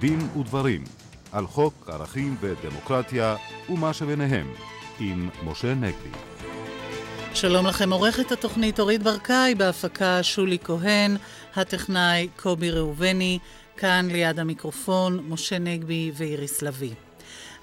דין ודברים על חוק ערכים ודמוקרטיה ומה שביניהם עם משה נגבי. שלום לכם, עורכת התוכנית אורית ברקאי, בהפקה שולי כהן, הטכנאי קובי ראובני, כאן ליד המיקרופון משה נגבי ואיריס לביא.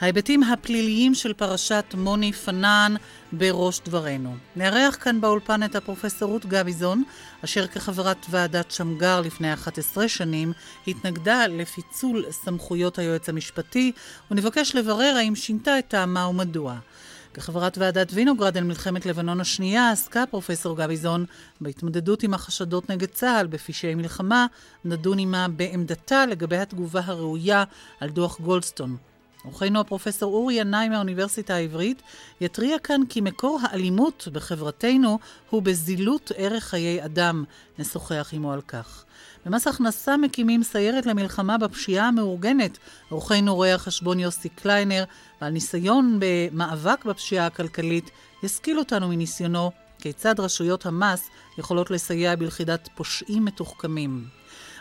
ההיבטים הפליליים של פרשת מוני פנן בראש דברנו. נארח כאן באולפן את הפרופסור רות גביזון, אשר כחברת ועדת שמגר לפני 11 שנים התנגדה לפיצול סמכויות היועץ המשפטי, ונבקש לברר האם שינתה את טעמה ומדוע. כחברת ועדת וינוגרד אל מלחמת לבנון השנייה עסקה פרופסור גביזון בהתמודדות עם החשדות נגד צה"ל בפשעי מלחמה, נדון עימה בעמדתה לגבי התגובה הראויה על דוח גולדסטון. אורחנו הפרופסור אורי ינאי מהאוניברסיטה העברית יתריע כאן כי מקור האלימות בחברתנו הוא בזילות ערך חיי אדם. נשוחח עמו על כך. במס הכנסה מקימים סיירת למלחמה בפשיעה המאורגנת. אורחנו רואה החשבון יוסי קליינר, ועל ניסיון במאבק בפשיעה הכלכלית, ישכיל אותנו מניסיונו כיצד רשויות המס יכולות לסייע בלכידת פושעים מתוחכמים.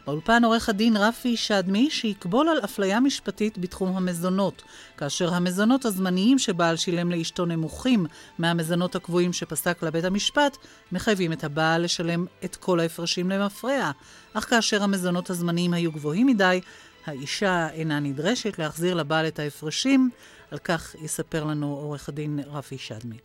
באולפן עורך הדין רפי שדמי שיקבול על אפליה משפטית בתחום המזונות, כאשר המזונות הזמניים שבעל שילם לאשתו נמוכים מהמזונות הקבועים שפסק לבית המשפט, מחייבים את הבעל לשלם את כל ההפרשים למפרע, אך כאשר המזונות הזמניים היו גבוהים מדי, האישה אינה נדרשת להחזיר לבעל את ההפרשים, על כך יספר לנו עורך הדין רפי שדמי.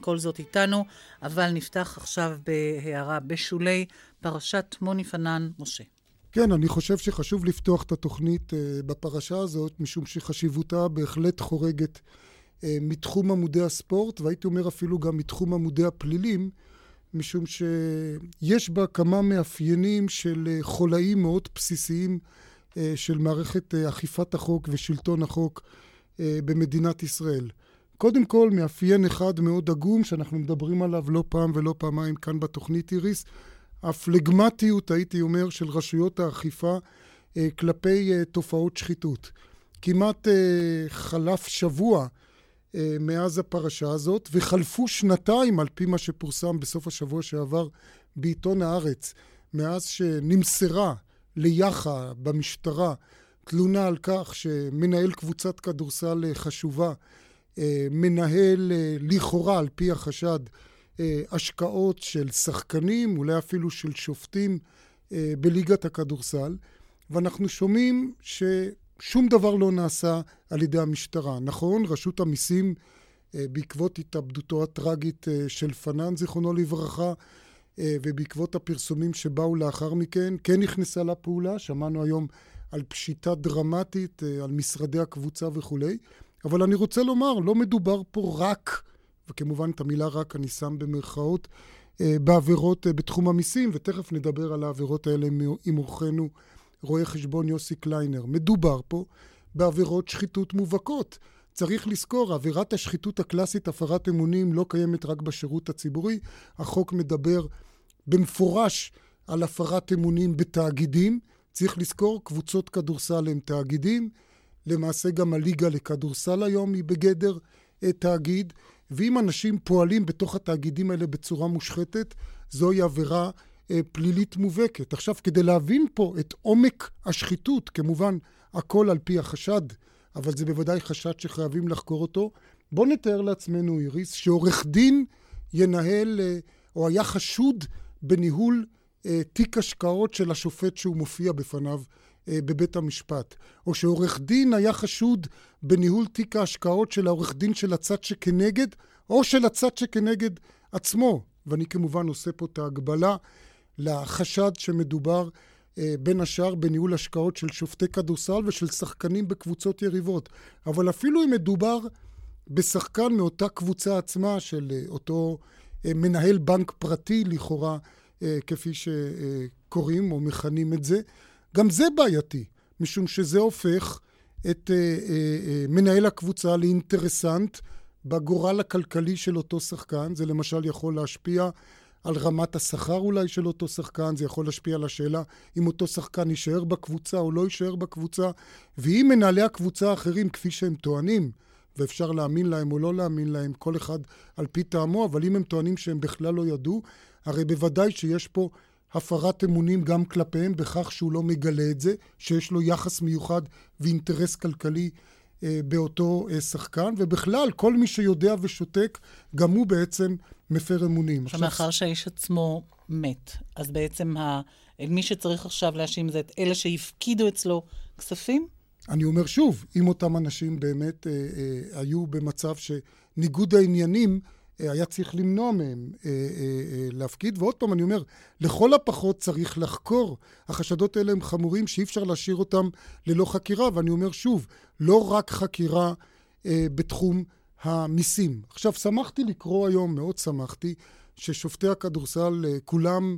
כל זאת איתנו, אבל נפתח עכשיו בהערה בשולי פרשת מוני פנן משה. כן, אני חושב שחשוב לפתוח את התוכנית uh, בפרשה הזאת, משום שחשיבותה בהחלט חורגת uh, מתחום עמודי הספורט, והייתי אומר אפילו גם מתחום עמודי הפלילים, משום שיש בה כמה מאפיינים של uh, חולאים מאוד בסיסיים של מערכת אכיפת החוק ושלטון החוק במדינת ישראל. קודם כל, מאפיין אחד מאוד עגום, שאנחנו מדברים עליו לא פעם ולא פעמיים כאן בתוכנית איריס, הפלגמטיות, הייתי אומר, של רשויות האכיפה אה, כלפי אה, תופעות שחיתות. כמעט אה, חלף שבוע אה, מאז הפרשה הזאת, וחלפו שנתיים, על פי מה שפורסם בסוף השבוע שעבר בעיתון הארץ, מאז שנמסרה ליח"א במשטרה תלונה על כך שמנהל קבוצת כדורסל אה, חשובה, אה, מנהל אה, לכאורה, על פי החשד, השקעות של שחקנים, אולי אפילו של שופטים אה, בליגת הכדורסל, ואנחנו שומעים ששום דבר לא נעשה על ידי המשטרה. נכון, רשות המיסים, אה, בעקבות התאבדותו הטראגית של פנן, זיכרונו לברכה, ובעקבות הפרסומים שבאו לאחר מכן, כן נכנסה לפעולה, שמענו היום על פשיטה דרמטית, על משרדי הקבוצה וכולי, אבל אני רוצה לומר, לא מדובר פה רק וכמובן את המילה רק אני שם במרכאות, אה, בעבירות אה, בתחום המיסים, ותכף נדבר על העבירות האלה עם אורחנו רואה חשבון יוסי קליינר. מדובר פה בעבירות שחיתות מובהקות. צריך לזכור, עבירת השחיתות הקלאסית, הפרת אמונים, לא קיימת רק בשירות הציבורי. החוק מדבר במפורש על הפרת אמונים בתאגידים. צריך לזכור, קבוצות כדורסל הן תאגידים. למעשה גם הליגה לכדורסל היום היא בגדר אה, תאגיד. ואם אנשים פועלים בתוך התאגידים האלה בצורה מושחתת, זוהי עבירה אה, פלילית מובהקת. עכשיו, כדי להבין פה את עומק השחיתות, כמובן, הכל על פי החשד, אבל זה בוודאי חשד שחייבים לחקור אותו, בואו נתאר לעצמנו, איריס, שעורך דין ינהל, אה, או היה חשוד בניהול תיק השקעות של השופט שהוא מופיע בפניו אה, בבית המשפט, או שעורך דין היה חשוד בניהול תיק ההשקעות של העורך דין של הצד שכנגד, או של הצד שכנגד עצמו. ואני כמובן עושה פה את ההגבלה לחשד שמדובר אה, בין השאר בניהול השקעות של שופטי כדורסל ושל שחקנים בקבוצות יריבות. אבל אפילו אם מדובר בשחקן מאותה קבוצה עצמה של אה, אותו מנהל בנק פרטי לכאורה, כפי שקוראים או מכנים את זה, גם זה בעייתי, משום שזה הופך את uh, uh, מנהל הקבוצה לאינטרסנט בגורל הכלכלי של אותו שחקן. זה למשל יכול להשפיע על רמת השכר אולי של אותו שחקן, זה יכול להשפיע על השאלה אם אותו שחקן יישאר בקבוצה או לא יישאר בקבוצה. ואם מנהלי הקבוצה האחרים, כפי שהם טוענים, ואפשר להאמין להם או לא להאמין להם, כל אחד על פי טעמו, אבל אם הם טוענים שהם בכלל לא ידעו, הרי בוודאי שיש פה הפרת אמונים גם כלפיהם בכך שהוא לא מגלה את זה, שיש לו יחס מיוחד ואינטרס כלכלי אה, באותו אה, שחקן, ובכלל, כל מי שיודע ושותק, גם הוא בעצם מפר אמונים. עכשיו, מאחר שהאיש עצמו מת, אז בעצם ה... מי שצריך עכשיו להאשים זה את אלה שהפקידו אצלו כספים? אני אומר שוב, אם אותם אנשים באמת אה, אה, היו במצב שניגוד העניינים היה צריך למנוע מהם אה, אה, להפקיד. ועוד פעם, אני אומר, לכל הפחות צריך לחקור. החשדות האלה הם חמורים שאי אפשר להשאיר אותם ללא חקירה. ואני אומר שוב, לא רק חקירה בתחום המיסים. עכשיו, שמחתי לקרוא היום, מאוד שמחתי, ששופטי הכדורסל כולם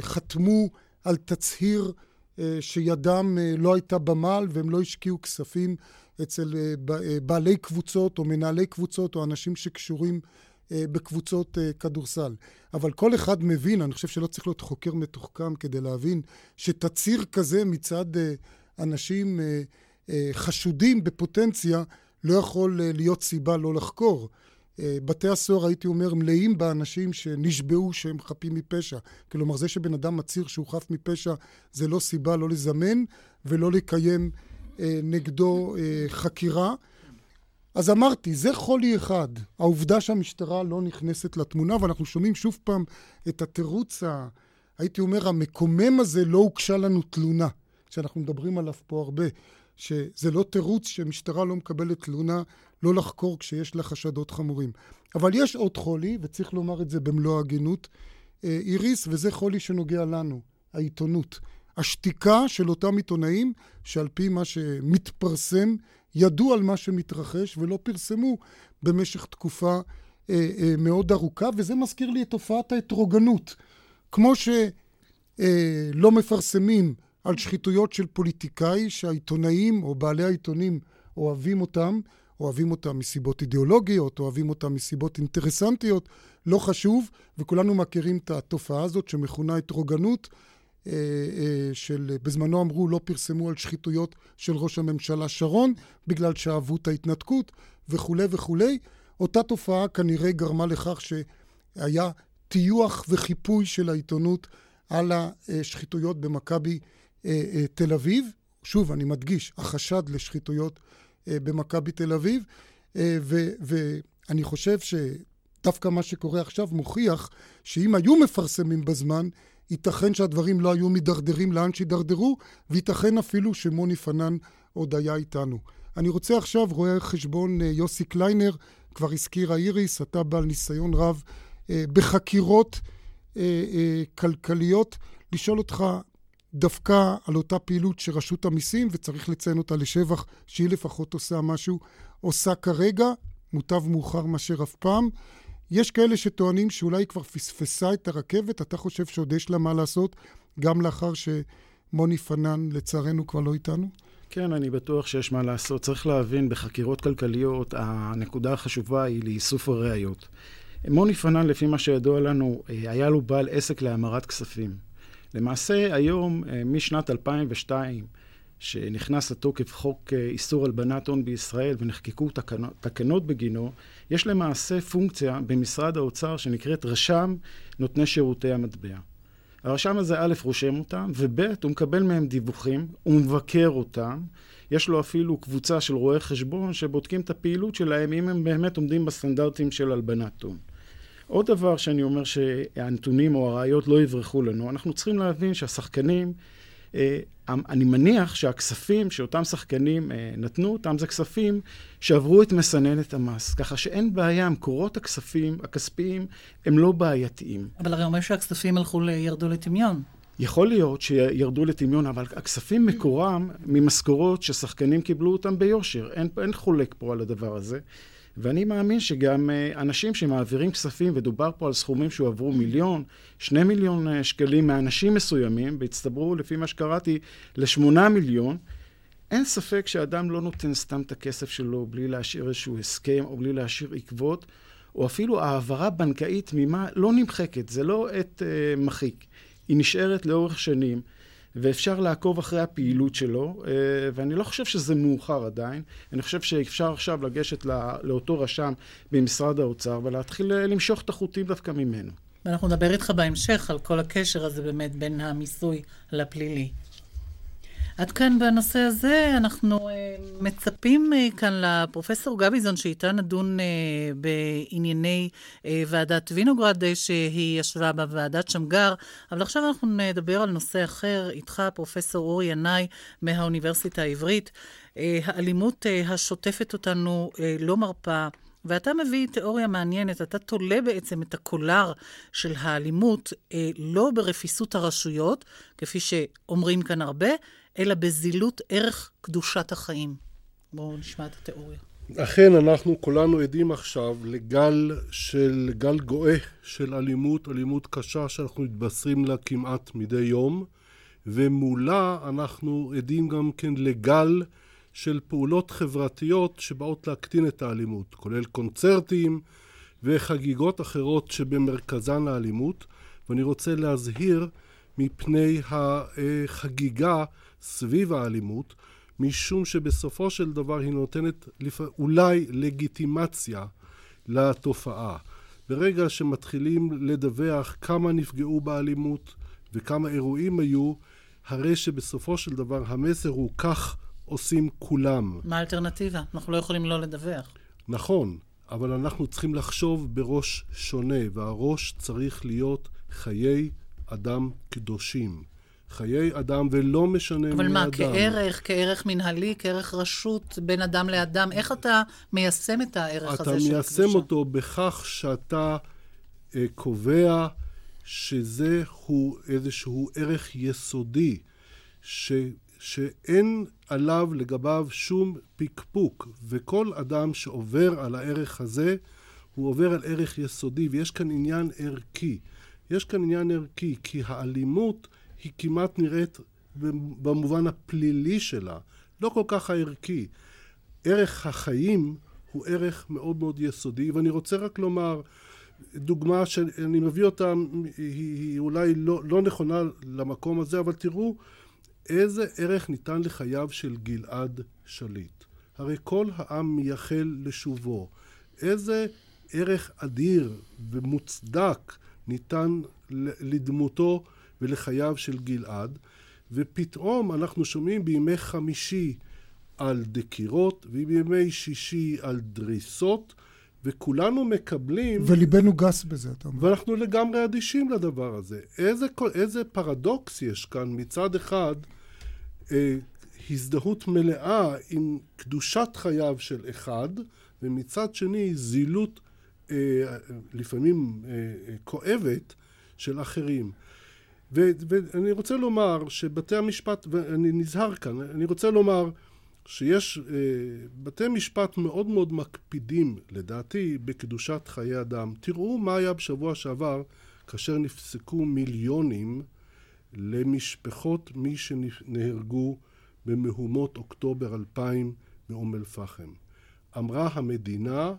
חתמו על תצהיר שידם לא הייתה במעל והם לא השקיעו כספים אצל בעלי קבוצות או מנהלי קבוצות או אנשים שקשורים אה, בקבוצות אה, כדורסל. אבל כל אחד מבין, אני חושב שלא צריך להיות חוקר מתוחכם כדי להבין, שתצהיר כזה מצד אה, אנשים חשודים בפוטנציה לא יכול להיות סיבה לא לחקור. בתי הסוהר, הייתי אומר, מלאים באנשים שנשבעו שהם חפים מפשע. כלומר, זה שבן אדם מצהיר שהוא חף מפשע, זה לא סיבה לא לזמן ולא לקיים נגדו חקירה. אז אמרתי, זה חולי אחד, העובדה שהמשטרה לא נכנסת לתמונה, ואנחנו שומעים שוב פעם את התירוץ, ה, הייתי אומר, המקומם הזה, לא הוגשה לנו תלונה, שאנחנו מדברים עליו פה הרבה, שזה לא תירוץ שמשטרה לא מקבלת תלונה לא לחקור כשיש לה חשדות חמורים. אבל יש עוד חולי, וצריך לומר את זה במלוא ההגינות, אה, איריס, וזה חולי שנוגע לנו, העיתונות. השתיקה של אותם עיתונאים, שעל פי מה שמתפרסם, ידעו על מה שמתרחש ולא פרסמו במשך תקופה אה, אה, מאוד ארוכה, וזה מזכיר לי את תופעת ההטרוגנות. כמו שלא אה, מפרסמים על שחיתויות של פוליטיקאי, שהעיתונאים או בעלי העיתונים אוהבים אותם, אוהבים אותם מסיבות אידיאולוגיות, אוהבים אותם מסיבות אינטרסנטיות, לא חשוב, וכולנו מכירים את התופעה הזאת שמכונה הטרוגנות. אה, אה, של, בזמנו אמרו לא פרסמו על שחיתויות של ראש הממשלה שרון בגלל שאהבו את ההתנתקות וכולי וכולי. אותה תופעה כנראה גרמה לכך שהיה טיוח וחיפוי של העיתונות על השחיתויות במכבי אה, תל אביב. שוב, אני מדגיש, החשד לשחיתויות במכבי תל אביב, ואני חושב שדווקא מה שקורה עכשיו מוכיח שאם היו מפרסמים בזמן, ייתכן שהדברים לא היו מידרדרים לאן שהידרדרו, וייתכן אפילו שמוני פנן עוד היה איתנו. אני רוצה עכשיו, רואה חשבון אה, יוסי קליינר, כבר הזכירה איריס, אתה בעל ניסיון רב אה, בחקירות אה, כלכליות, לשאול אותך דווקא על אותה פעילות שרשות המיסים, וצריך לציין אותה לשבח, שהיא לפחות עושה משהו, עושה כרגע, מוטב מאוחר מאשר אף פעם. יש כאלה שטוענים שאולי היא כבר פספסה את הרכבת, אתה חושב שעוד יש לה מה לעשות, גם לאחר שמוני פנן, לצערנו, כבר לא איתנו? כן, אני בטוח שיש מה לעשות. צריך להבין, בחקירות כלכליות, הנקודה החשובה היא לאיסוף הראיות. מוני פנן, לפי מה שידוע לנו, היה לו בעל עסק להמרת כספים. למעשה, היום, משנת 2002, שנכנס לתוקף חוק אה, איסור הלבנת הון בישראל ונחקקו תקנות, תקנות בגינו, יש למעשה פונקציה במשרד האוצר שנקראת רשם נותני שירותי המטבע. הרשם הזה א', רושם אותם, וב', הוא מקבל מהם דיווחים, הוא מבקר אותם. יש לו אפילו קבוצה של רואי חשבון שבודקים את הפעילות שלהם, אם הם באמת עומדים בסטנדרטים של הלבנת הון. עוד דבר שאני אומר שהנתונים או הראיות לא יברחו לנו, אנחנו צריכים להבין שהשחקנים אני מניח שהכספים שאותם שחקנים אה, נתנו אותם זה כספים שעברו את מסננת המס, ככה שאין בעיה, מקורות הכספים הכספיים הם לא בעייתיים. אבל הרי אומר שהכספים הלכו, ירדו לטמיון. יכול להיות שירדו לטמיון, אבל הכספים מקורם ממשכורות ששחקנים קיבלו אותם ביושר. אין, אין חולק פה על הדבר הזה. ואני מאמין שגם אה, אנשים שמעבירים כספים, ודובר פה על סכומים שהועברו מיליון, שני מיליון אה, שקלים מאנשים מסוימים, והצטברו, לפי מה שקראתי, לשמונה מיליון, אין ספק שאדם לא נותן סתם את הכסף שלו בלי להשאיר איזשהו הסכם או בלי להשאיר עקבות, או אפילו העברה בנקאית תמימה לא נמחקת, זה לא עת uh, מחיק, היא נשארת לאורך שנים. ואפשר לעקוב אחרי הפעילות שלו, אה, ואני לא חושב שזה מאוחר עדיין. אני חושב שאפשר עכשיו לגשת לאותו רשם במשרד האוצר ולהתחיל אה, למשוך את החוטים דווקא ממנו. ואנחנו נדבר איתך בהמשך על כל הקשר הזה באמת בין המיסוי לפלילי. עד כאן בנושא הזה, אנחנו uh, מצפים uh, כאן לפרופסור גביזון, שאיתה נדון uh, בענייני ועדת וינוגרד, שהיא ישבה בוועדת שמגר, אבל עכשיו אנחנו נדבר על נושא אחר, איתך, פרופסור אורי ינאי מהאוניברסיטה העברית. האלימות השוטפת אותנו לא מרפה. ואתה מביא תיאוריה מעניינת, אתה תולה בעצם את הקולר של האלימות, אה, לא ברפיסות הרשויות, כפי שאומרים כאן הרבה, אלא בזילות ערך קדושת החיים. בואו נשמע את התיאוריה. אכן, אנחנו כולנו עדים עכשיו לגל של, גל גואה של אלימות, אלימות קשה שאנחנו מתבשרים לה כמעט מדי יום, ומולה אנחנו עדים גם כן לגל של פעולות חברתיות שבאות להקטין את האלימות, כולל קונצרטים וחגיגות אחרות שבמרכזן האלימות, ואני רוצה להזהיר מפני החגיגה סביב האלימות, משום שבסופו של דבר היא נותנת. אולי לגיטימציה לתופעה. ברגע שמתחילים לדווח כמה נפגעו באלימות וכמה אירועים היו, הרי שבסופו של דבר המסר הוא כך עושים כולם. מה האלטרנטיבה? אנחנו לא יכולים לא לדווח. נכון, אבל אנחנו צריכים לחשוב בראש שונה, והראש צריך להיות חיי אדם קדושים. חיי אדם, ולא משנה מי אדם. אבל מה, כערך, כערך מנהלי, כערך רשות בין אדם לאדם, איך אתה מיישם את הערך הזה של קדושה? אתה מיישם אותו בכך שאתה אה, קובע שזה הוא איזשהו ערך יסודי, ש, שאין עליו לגביו שום פקפוק, וכל אדם שעובר על הערך הזה, הוא עובר על ערך יסודי, ויש כאן עניין ערכי. יש כאן עניין ערכי, כי האלימות היא כמעט נראית במובן הפלילי שלה, לא כל כך הערכי. ערך החיים הוא ערך מאוד מאוד יסודי, ואני רוצה רק לומר, דוגמה שאני מביא אותה, היא, היא אולי לא, לא נכונה למקום הזה, אבל תראו איזה ערך ניתן לחייו של גלעד שליט. הרי כל העם מייחל לשובו. איזה ערך אדיר ומוצדק ניתן לדמותו ולחייו של גלעד, ופתאום אנחנו שומעים בימי חמישי על דקירות, ובימי שישי על דריסות, וכולנו מקבלים... וליבנו גס בזה, אתה אומר. ואנחנו לגמרי אדישים לדבר הזה. איזה, איזה פרדוקס יש כאן מצד אחד, אה, הזדהות מלאה עם קדושת חייו של אחד, ומצד שני זילות לפעמים אה, אה, כואבת של אחרים. ו, ואני רוצה לומר שבתי המשפט, ואני נזהר כאן, אני רוצה לומר שיש אה, בתי משפט מאוד מאוד מקפידים, לדעתי, בקדושת חיי אדם. תראו מה היה בשבוע שעבר, כאשר נפסקו מיליונים למשפחות מי שנהרגו במהומות אוקטובר 2000 מאום אל-פחם. אמרה המדינה,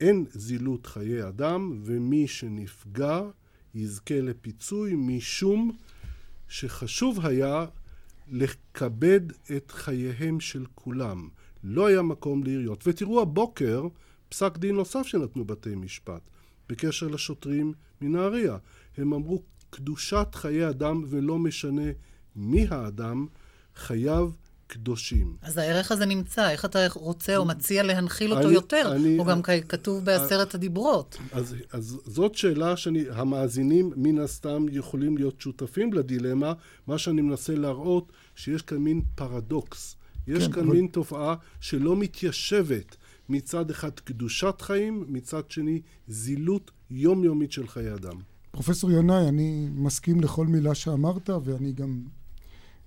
אין זילות חיי אדם, ומי שנפגע יזכה לפיצוי משום שחשוב היה לכבד את חייהם של כולם. לא היה מקום לעיריות. ותראו הבוקר פסק דין נוסף שנתנו בתי משפט בקשר לשוטרים מנהריה. הם אמרו קדושת חיי אדם ולא משנה מי האדם, חייו קדושים. אז הערך הזה נמצא, איך אתה רוצה או מציע להנחיל אותו אני, יותר? אני, הוא גם אני, כתוב בעשרת הדיברות. אז, אז זאת שאלה שהמאזינים מן הסתם יכולים להיות שותפים לדילמה. מה שאני מנסה להראות, שיש כאן מין פרדוקס. יש כן, כאן אבל... מין תופעה שלא מתיישבת. מצד אחד קדושת חיים, מצד שני זילות יומיומית של חיי אדם. פרופסור ינאי, אני מסכים לכל מילה שאמרת, ואני גם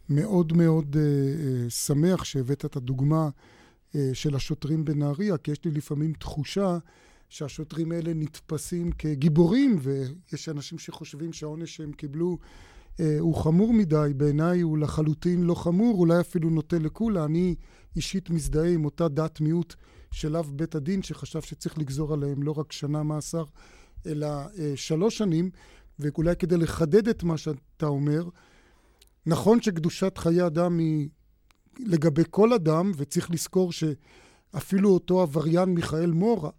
מאוד מאוד uh, uh, שמח שהבאת את הדוגמה uh, של השוטרים בנהריה, כי יש לי לפעמים תחושה שהשוטרים האלה נתפסים כגיבורים, ויש אנשים שחושבים שהעונש שהם קיבלו uh, הוא חמור מדי, בעיניי הוא לחלוטין לא חמור, אולי אפילו נוטה לקולה. אני אישית מזדהה עם אותה דת מיעוט של אב בית הדין, שחשב שצריך לגזור עליהם לא רק שנה מאסר, אלא uh, שלוש שנים, ואולי כדי לחדד את מה שאתה אומר, נכון שקדושת חיי אדם היא לגבי כל אדם, וצריך לזכור שאפילו אותו עבריין מיכאל מור,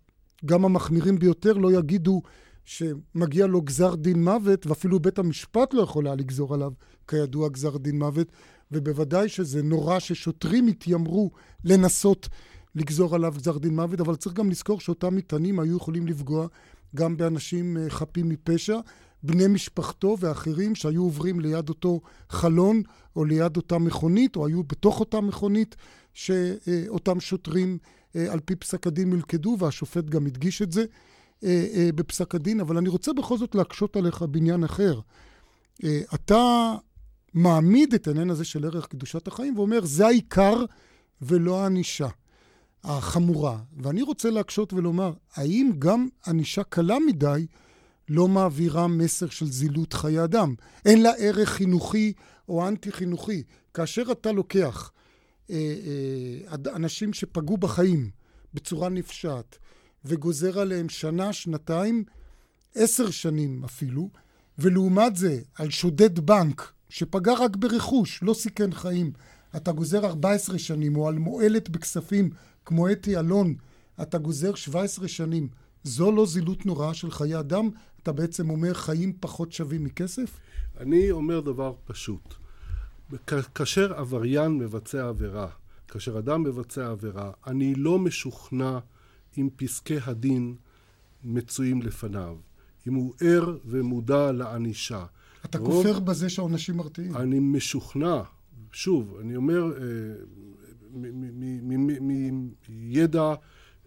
גם המחמירים ביותר לא יגידו שמגיע לו גזר דין מוות, ואפילו בית המשפט לא יכול היה לגזור עליו, כידוע, גזר דין מוות, ובוודאי שזה נורא ששוטרים התיימרו לנסות לגזור עליו גזר דין מוות, אבל צריך גם לזכור שאותם מטענים היו יכולים לפגוע גם באנשים אה, חפים מפשע, בני משפחתו ואחרים שהיו עוברים ליד אותו חלון או ליד אותה מכונית, או היו בתוך אותה מכונית שאותם שוטרים אה, על פי פסק הדין מלכדו, והשופט גם הדגיש את זה אה, בפסק הדין. אבל אני רוצה בכל זאת להקשות עליך בעניין אחר. אתה מעמיד את העניין הזה של ערך קדושת החיים ואומר, זה העיקר ולא הענישה. החמורה. ואני רוצה להקשות ולומר, האם גם ענישה קלה מדי לא מעבירה מסר של זילות חיי אדם? אין לה ערך חינוכי או אנטי-חינוכי. כאשר אתה לוקח אה, אה, אנשים שפגעו בחיים בצורה נפשעת וגוזר עליהם שנה, שנתיים, עשר שנים אפילו, ולעומת זה על שודד בנק שפגע רק ברכוש, לא סיכן חיים, אתה גוזר 14 שנים, או על מועלת בכספים כמו אתי אלון, אתה גוזר 17 שנים. זו לא זילות נוראה של חיי אדם? אתה בעצם אומר חיים פחות שווים מכסף? אני אומר דבר פשוט. כאשר עבריין מבצע עבירה, כאשר אדם מבצע עבירה, אני לא משוכנע אם פסקי הדין מצויים לפניו. אם הוא ער ומודע לענישה. אתה רוב... כופר בזה שהעונשים מרתיעים. אני משוכנע, שוב, אני אומר,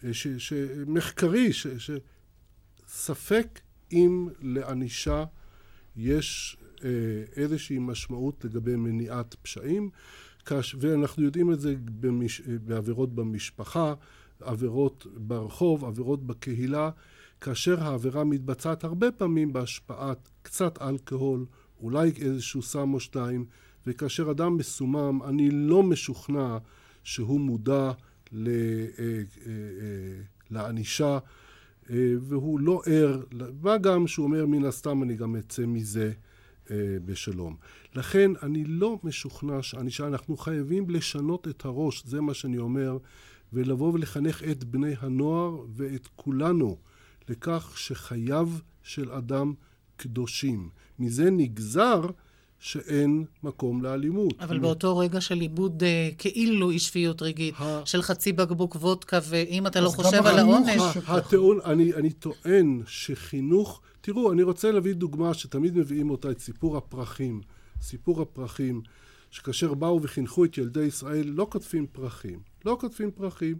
אה, מידע מחקרי, שספק אם לענישה יש אה, איזושהי משמעות לגבי מניעת פשעים, ואנחנו יודעים את זה במש... בעבירות במשפחה, עבירות ברחוב, עבירות בקהילה, כאשר העבירה מתבצעת הרבה פעמים בהשפעת קצת אלכוהול, אולי איזשהו סם או שניים, וכאשר אדם מסומם, אני לא משוכנע שהוא מודע לענישה, והוא לא ער, מה גם שהוא אומר מן הסתם אני גם אצא מזה בשלום. לכן אני לא משוכנע שענישה, אנחנו חייבים לשנות את הראש, זה מה שאני אומר, ולבוא ולחנך את בני הנוער ואת כולנו לכך שחייו של אדם קדושים. מזה נגזר שאין מקום לאלימות. אבל באותו רגע של עיבוד uh, כאילו אי שפיות רגעית, ה... של חצי בקבוק וודקה, ואם אתה לא חושב על העונש... הטיעון, אני, אני טוען שחינוך... תראו, אני רוצה להביא דוגמה שתמיד מביאים אותה, את סיפור הפרחים. סיפור הפרחים, שכאשר באו וחינכו את ילדי ישראל, לא כותבים פרחים. לא כותבים פרחים.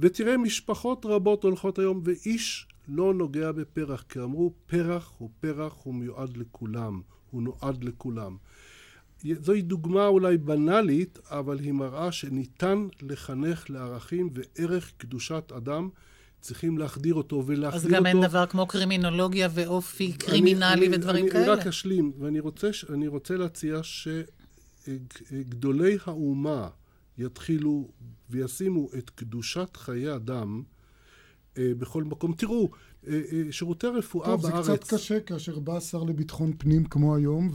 ותראה, משפחות רבות הולכות היום, ואיש לא נוגע בפרח, כי אמרו, פרח הוא פרח, הוא מיועד לכולם. הוא נועד לכולם. זוהי דוגמה אולי בנאלית, אבל היא מראה שניתן לחנך לערכים וערך קדושת אדם. צריכים להחדיר אותו ולהחדיר אותו... אז גם אין דבר כמו קרימינולוגיה ואופי קרימינלי אני, ודברים אני, כאלה. אני רק אשלים, ואני רוצה, רוצה להציע שגדולי האומה יתחילו וישימו את קדושת חיי אדם אה, בכל מקום. תראו, שירותי רפואה טוב, בארץ... טוב, זה קצת קשה כאשר בא השר לביטחון פנים כמו היום,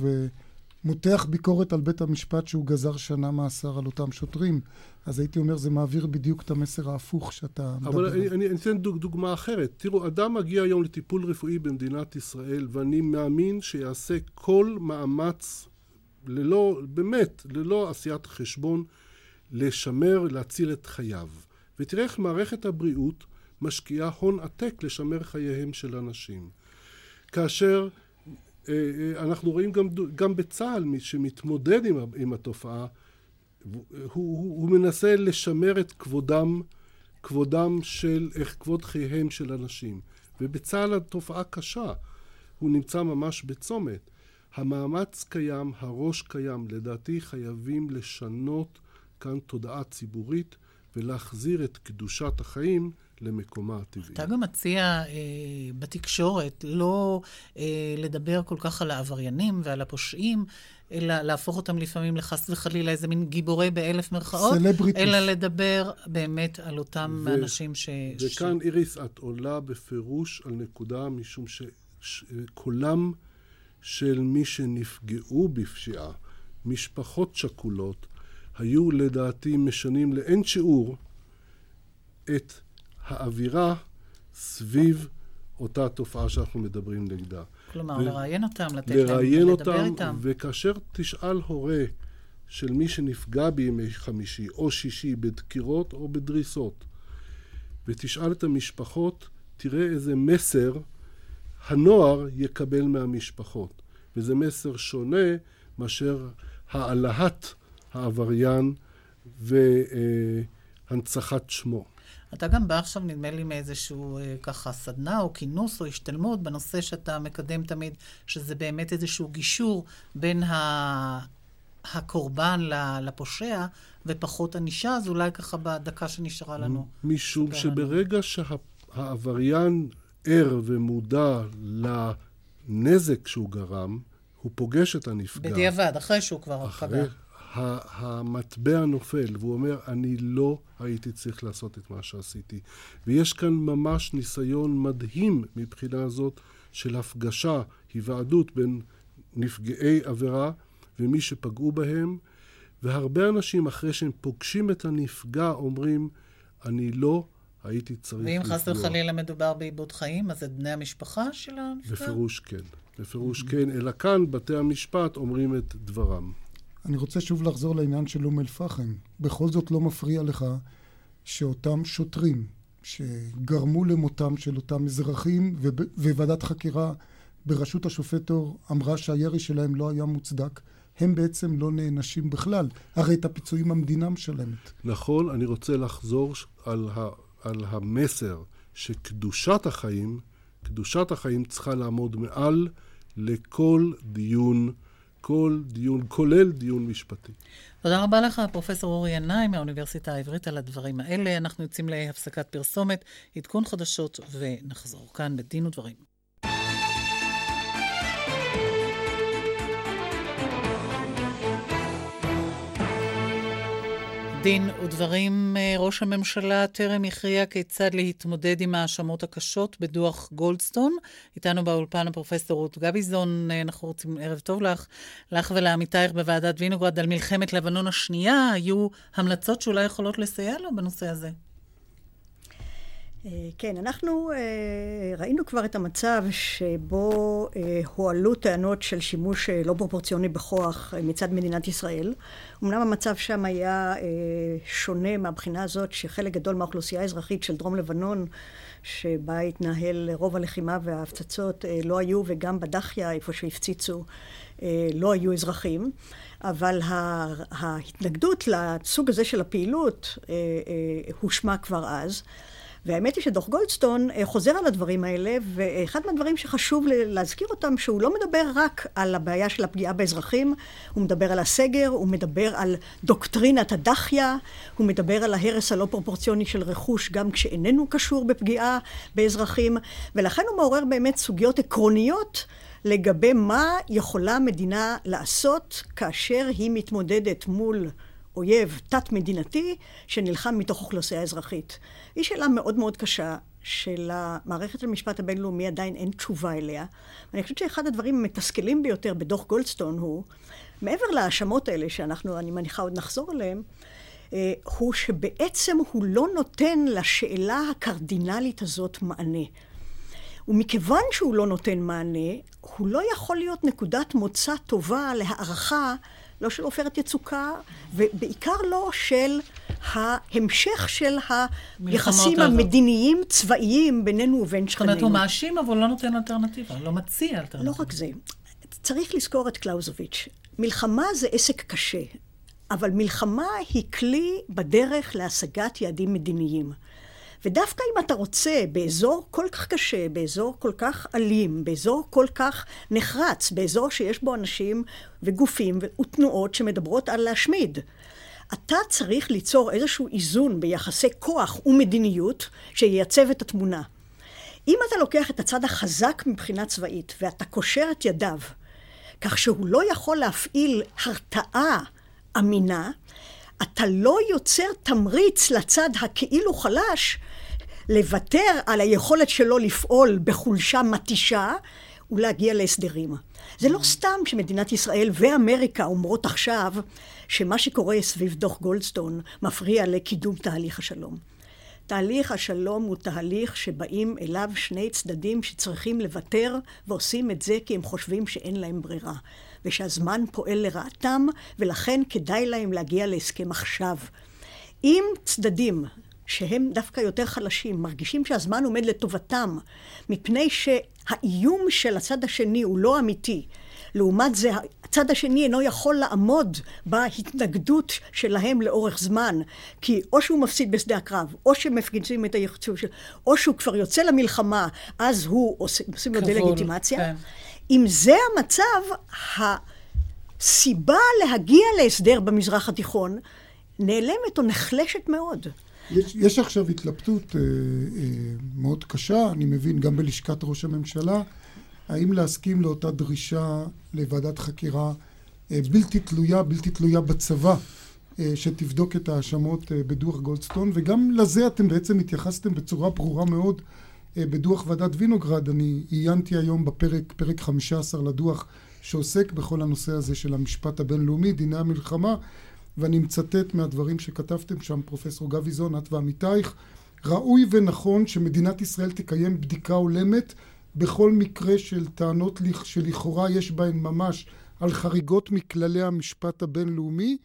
ומותח ביקורת על בית המשפט שהוא גזר שנה מאסר על אותם שוטרים. אז הייתי אומר, זה מעביר בדיוק את המסר ההפוך שאתה מדבר עליו. אבל אני, אני, אני אתן דוג, דוגמה אחרת. תראו, אדם מגיע היום לטיפול רפואי במדינת ישראל, ואני מאמין שיעשה כל מאמץ, ללא, באמת, ללא עשיית חשבון, לשמר, להציל את חייו. ותראה איך מערכת הבריאות משקיעה הון עתק לשמר חייהם של אנשים. כאשר אה, אה, אנחנו רואים גם, גם בצה"ל, מי שמתמודד עם, עם התופעה, הוא, הוא, הוא מנסה לשמר את כבודם, כבודם של, איך כבוד חייהם של אנשים. ובצה"ל התופעה קשה, הוא נמצא ממש בצומת. המאמץ קיים, הראש קיים. לדעתי חייבים לשנות כאן תודעה ציבורית ולהחזיר את קדושת החיים למקומה הטבעי. אתה גם מציע אה, בתקשורת לא אה, לדבר כל כך על העבריינים ועל הפושעים, אלא להפוך אותם לפעמים לחס וחלילה איזה מין גיבורי באלף מרכאות, סלבריטיס. אלא לדבר באמת על אותם ו- אנשים ש... וכאן, ש... איריס, את עולה בפירוש על נקודה, משום שקולם של מי שנפגעו בפשיעה, משפחות שכולות, היו לדעתי משנים לאין שיעור את האווירה סביב אותה תופעה שאנחנו מדברים נגדה. כלומר, ו- לראיין אותם, לתת להם, לראיין אותם, איתם. וכאשר תשאל הורה של מי שנפגע בימי חמישי או שישי בדקירות או בדריסות, ותשאל את המשפחות, תראה איזה מסר הנוער יקבל מהמשפחות. וזה מסר שונה מאשר העלהת העבריין והנצחת שמו. אתה גם בא עכשיו, נדמה לי, מאיזשהו אה, ככה סדנה או כינוס או השתלמות בנושא שאתה מקדם תמיד, שזה באמת איזשהו גישור בין ה... הקורבן לפושע ופחות ענישה, אז אולי ככה בדקה שנשארה לנו. משום שברגע שהעבריין ער ומודע לנזק שהוא גרם, הוא פוגש את הנפגע. בדיעבד, אחרי שהוא כבר פגע. המטבע נופל, והוא אומר, אני לא הייתי צריך לעשות את מה שעשיתי. ויש כאן ממש ניסיון מדהים מבחינה זאת של הפגשה, היוועדות בין נפגעי עבירה ומי שפגעו בהם, והרבה אנשים אחרי שהם פוגשים את הנפגע אומרים, אני לא הייתי צריך לפגוע. ואם חס וחלילה מדובר בעיבוד חיים, אז את בני המשפחה של הנפגע? בפירוש כן. בפירוש mm-hmm. כן, אלא כאן בתי המשפט אומרים את דברם. אני רוצה שוב לחזור לעניין של אום אל-פחם. בכל זאת לא מפריע לך שאותם שוטרים שגרמו למותם של אותם אזרחים, וועדת חקירה בראשות השופט אור אמרה שהירי שלהם לא היה מוצדק, הם בעצם לא נענשים בכלל. הרי את הפיצויים המדינה משלמת. נכון, אני רוצה לחזור על, ה, על המסר שקדושת החיים, קדושת החיים צריכה לעמוד מעל לכל דיון כל דיון, כולל דיון משפטי. תודה רבה לך, פרופ' אורי ינאי מהאוניברסיטה העברית על הדברים האלה. אנחנו יוצאים להפסקת פרסומת, עדכון חדשות ונחזור כאן בדין ודברים. דין ודברים, אה, ראש הממשלה טרם הכריע כיצד להתמודד עם ההאשמות הקשות בדוח גולדסטון. איתנו באולפן הפרופסור רות גביזון, אה, אנחנו רוצים, ערב טוב לך, לך ולעמיתייך בוועדת וינוגרד על מלחמת לבנון השנייה. היו המלצות שאולי יכולות לסייע לו בנושא הזה. אה, כן, אנחנו אה, ראינו כבר את המצב שבו אה, הועלו טענות של שימוש לא פרופורציוני בכוח מצד מדינת ישראל. אמנם המצב שם היה שונה מהבחינה הזאת שחלק גדול מהאוכלוסייה האזרחית של דרום לבנון שבה התנהל רוב הלחימה וההפצצות לא היו וגם בדחיה איפה שהפציצו לא היו אזרחים אבל ההתנגדות לסוג הזה של הפעילות הושמע כבר אז והאמת היא שדוח גולדסטון אה, חוזר על הדברים האלה, ואחד מהדברים שחשוב להזכיר אותם, שהוא לא מדבר רק על הבעיה של הפגיעה באזרחים, הוא מדבר על הסגר, הוא מדבר על דוקטרינת הדחיה, הוא מדבר על ההרס הלא פרופורציוני של רכוש, גם כשאיננו קשור בפגיעה באזרחים, ולכן הוא מעורר באמת סוגיות עקרוניות. לגבי מה יכולה מדינה לעשות כאשר היא מתמודדת מול אויב תת-מדינתי שנלחם מתוך אוכלוסייה אזרחית. היא שאלה מאוד מאוד קשה, שלמערכת המשפט הבינלאומי עדיין אין תשובה אליה. ואני חושבת שאחד הדברים המתסכלים ביותר בדוח גולדסטון הוא, מעבר להאשמות האלה שאנחנו, אני מניחה, עוד נחזור אליהן, אה, הוא שבעצם הוא לא נותן לשאלה הקרדינלית הזאת מענה. ומכיוון שהוא לא נותן מענה, הוא לא יכול להיות נקודת מוצא טובה להערכה לא של עופרת יצוקה, ובעיקר לא של ההמשך של היחסים המדיניים צבאיים בינינו ובין שכנינו. זאת אומרת, הוא מאשים, אבל לא נותן אלטרנטיבה, לא מציע אלטרנטיבה. לא רק זה. צריך לזכור את קלאוזוביץ'. מלחמה זה עסק קשה, אבל מלחמה היא כלי בדרך להשגת יעדים מדיניים. ותדווקא אם אתה רוצה באזור כל כך קשה, באזור כל כך אלים, באזור כל כך נחרץ, באזור שיש בו אנשים וגופים ותנועות שמדברות על להשמיד, אתה צריך ליצור איזשהו איזון ביחסי כוח ומדיניות שייצב את התמונה. אם אתה לוקח את הצד החזק מבחינה צבאית ואתה קושר את ידיו כך שהוא לא יכול להפעיל הרתעה אמינה, אתה לא יוצר תמריץ לצד הכאילו חלש לוותר על היכולת שלו לפעול בחולשה מתישה ולהגיע להסדרים. זה לא סתם שמדינת ישראל ואמריקה אומרות עכשיו שמה שקורה סביב דוח גולדסטון מפריע לקידום תהליך השלום. תהליך השלום הוא תהליך שבאים אליו שני צדדים שצריכים לוותר, ועושים את זה כי הם חושבים שאין להם ברירה. ושהזמן פועל לרעתם, ולכן כדאי להם להגיע להסכם עכשיו. אם צדדים שהם דווקא יותר חלשים, מרגישים שהזמן עומד לטובתם, מפני שהאיום של הצד השני הוא לא אמיתי, לעומת זה, הצד השני אינו יכול לעמוד בהתנגדות שלהם לאורך זמן, כי או שהוא מפסיד בשדה הקרב, או שמפגיצים את היחצוב שלו, או שהוא כבר יוצא למלחמה, אז הוא עושה, עושים לו דה-לגיטימציה. כן. אם זה המצב, הסיבה להגיע להסדר במזרח התיכון נעלמת או נחלשת מאוד. יש, יש עכשיו התלבטות אה, אה, מאוד קשה, אני מבין, גם בלשכת ראש הממשלה, האם להסכים לאותה דרישה לוועדת חקירה אה, בלתי תלויה, בלתי תלויה בצבא, אה, שתבדוק את ההאשמות אה, בדוח גולדסטון, וגם לזה אתם בעצם התייחסתם בצורה ברורה מאוד בדוח ועדת וינוגרד. אני עיינתי היום בפרק, פרק 15 לדוח, שעוסק בכל הנושא הזה של המשפט הבינלאומי, דיני המלחמה, ואני מצטט מהדברים שכתבתם שם, פרופסור גביזון, את ועמיתייך, ראוי ונכון שמדינת ישראל תקיים בדיקה הולמת בכל מקרה של טענות שלכאורה יש בהן ממש על חריגות מכללי המשפט הבינלאומי.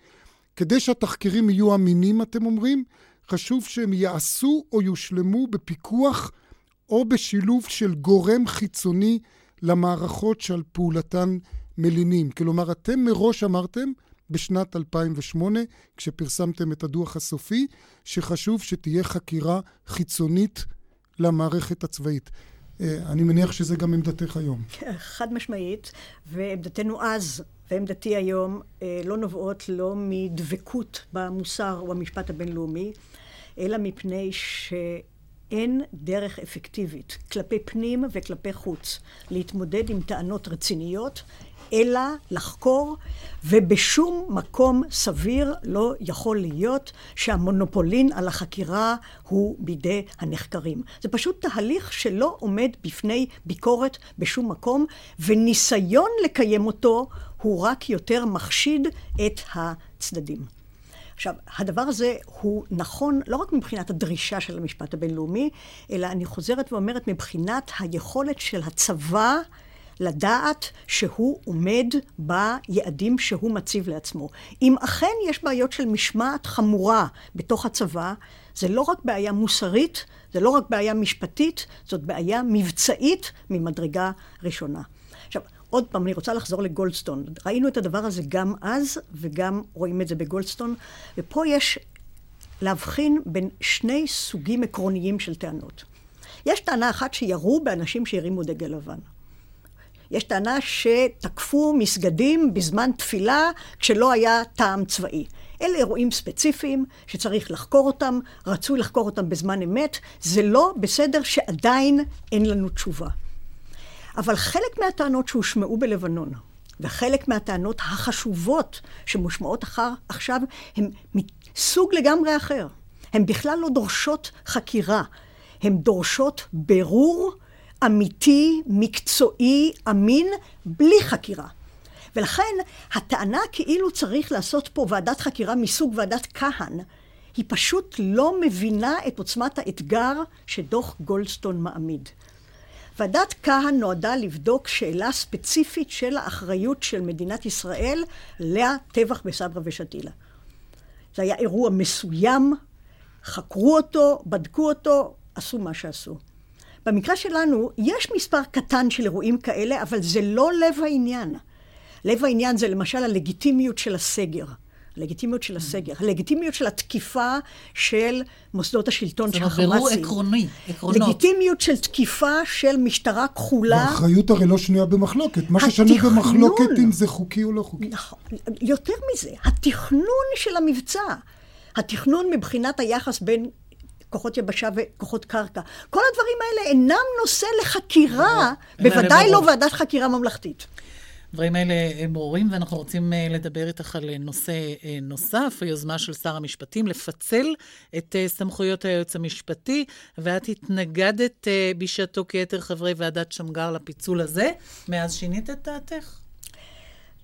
כדי שהתחקירים יהיו אמינים, אתם אומרים, חשוב שהם ייעשו או יושלמו בפיקוח או בשילוב של גורם חיצוני למערכות שעל פעולתן מלינים. כלומר, אתם מראש אמרתם בשנת 2008, כשפרסמתם את הדוח הסופי, שחשוב שתהיה חקירה חיצונית למערכת הצבאית. אה, אני מניח שזה גם עמדתך היום. חד משמעית, ועמדתנו אז ועמדתי היום אה, לא נובעות לא מדבקות במוסר או במשפט הבינלאומי, אלא מפני שאין דרך אפקטיבית כלפי פנים וכלפי חוץ להתמודד עם טענות רציניות אלא לחקור, ובשום מקום סביר לא יכול להיות שהמונופולין על החקירה הוא בידי הנחקרים. זה פשוט תהליך שלא עומד בפני ביקורת בשום מקום, וניסיון לקיים אותו הוא רק יותר מחשיד את הצדדים. עכשיו, הדבר הזה הוא נכון לא רק מבחינת הדרישה של המשפט הבינלאומי, אלא אני חוזרת ואומרת מבחינת היכולת של הצבא לדעת שהוא עומד ביעדים שהוא מציב לעצמו. אם אכן יש בעיות של משמעת חמורה בתוך הצבא, זה לא רק בעיה מוסרית, זה לא רק בעיה משפטית, זאת בעיה מבצעית ממדרגה ראשונה. עכשיו, עוד פעם, אני רוצה לחזור לגולדסטון. ראינו את הדבר הזה גם אז, וגם רואים את זה בגולדסטון, ופה יש להבחין בין שני סוגים עקרוניים של טענות. יש טענה אחת שירו באנשים שהרימו דגל לבן. יש טענה שתקפו מסגדים בזמן תפילה כשלא היה טעם צבאי. אלה אירועים ספציפיים שצריך לחקור אותם, רצוי לחקור אותם בזמן אמת, זה לא בסדר שעדיין אין לנו תשובה. אבל חלק מהטענות שהושמעו בלבנון, וחלק מהטענות החשובות שמושמעות אחר, עכשיו, הן מסוג לגמרי אחר. הן בכלל לא דורשות חקירה, הן דורשות ברור אמיתי, מקצועי, אמין, בלי חקירה. ולכן הטענה כאילו צריך לעשות פה ועדת חקירה מסוג ועדת כהן, היא פשוט לא מבינה את עוצמת האתגר שדוח גולדסטון מעמיד. ועדת כהן נועדה לבדוק שאלה ספציפית של האחריות של מדינת ישראל לטבח בסברה ושתילה. זה היה אירוע מסוים, חקרו אותו, בדקו אותו, עשו מה שעשו. במקרה שלנו, יש מספר קטן של אירועים כאלה, אבל זה לא לב העניין. לב העניין זה למשל הלגיטימיות של הסגר. הלגיטימיות של הסגר, הלגיטימיות של התקיפה של מוסדות השלטון של החמאסים. זה בירור עקרוני, עקרונות. לגיטימיות של תקיפה של משטרה כחולה. האחריות הרי לא שנויה במחלוקת. מה ששנוי במחלוקת אם זה חוקי או לא חוקי. נכון. יותר מזה, התכנון של המבצע. התכנון מבחינת היחס בין כוחות יבשה וכוחות קרקע. כל הדברים האלה אינם נושא לחקירה, בוודאי לא ועדת חקירה ממלכתית. הדברים האלה הם ברורים, ואנחנו רוצים אה, לדבר איתך על נושא אה, נוסף, היוזמה של שר המשפטים לפצל את אה, סמכויות היועץ המשפטי, ואת התנגדת בשעתו כיתר חברי ועדת שמגר לפיצול הזה. מאז שינית את דעתך?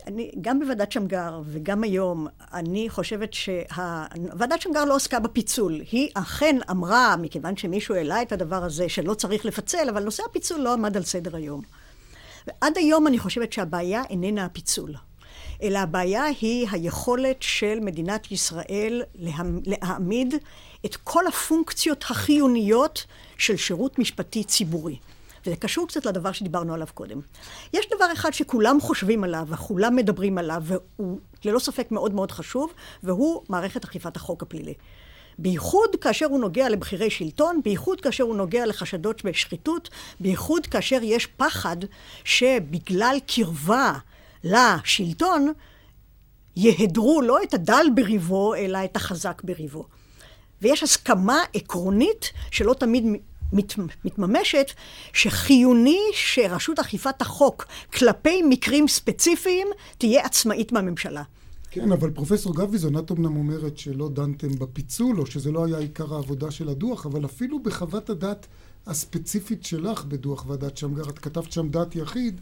אני, גם בוועדת שמגר וגם היום, אני חושבת שוועדת שמגר לא עסקה בפיצול. היא אכן אמרה, מכיוון שמישהו העלה את הדבר הזה, שלא צריך לפצל, אבל נושא הפיצול לא עמד על סדר היום. ועד היום אני חושבת שהבעיה איננה הפיצול. אלא הבעיה היא היכולת של מדינת ישראל להעמיד את כל הפונקציות החיוניות של שירות משפטי ציבורי. וזה קשור קצת לדבר שדיברנו עליו קודם. יש דבר אחד שכולם חושבים עליו וכולם מדברים עליו, והוא ללא ספק מאוד מאוד חשוב, והוא מערכת אכיפת החוק הפלילי. בייחוד כאשר הוא נוגע לבכירי שלטון, בייחוד כאשר הוא נוגע לחשדות בשחיתות, בייחוד כאשר יש פחד שבגלל קרבה לשלטון, יהדרו לא את הדל בריבו, אלא את החזק בריבו. ויש הסכמה עקרונית שלא תמיד מת, מתממשת, שחיוני שרשות אכיפת החוק כלפי מקרים ספציפיים תהיה עצמאית מהממשלה. כן, אבל פרופסור גביזון, את אמנם אומרת שלא דנתם בפיצול, או שזה לא היה עיקר העבודה של הדוח, אבל אפילו בחוות הדעת הספציפית שלך בדוח ועדת שמגר, את כתבת שם דעת יחיד,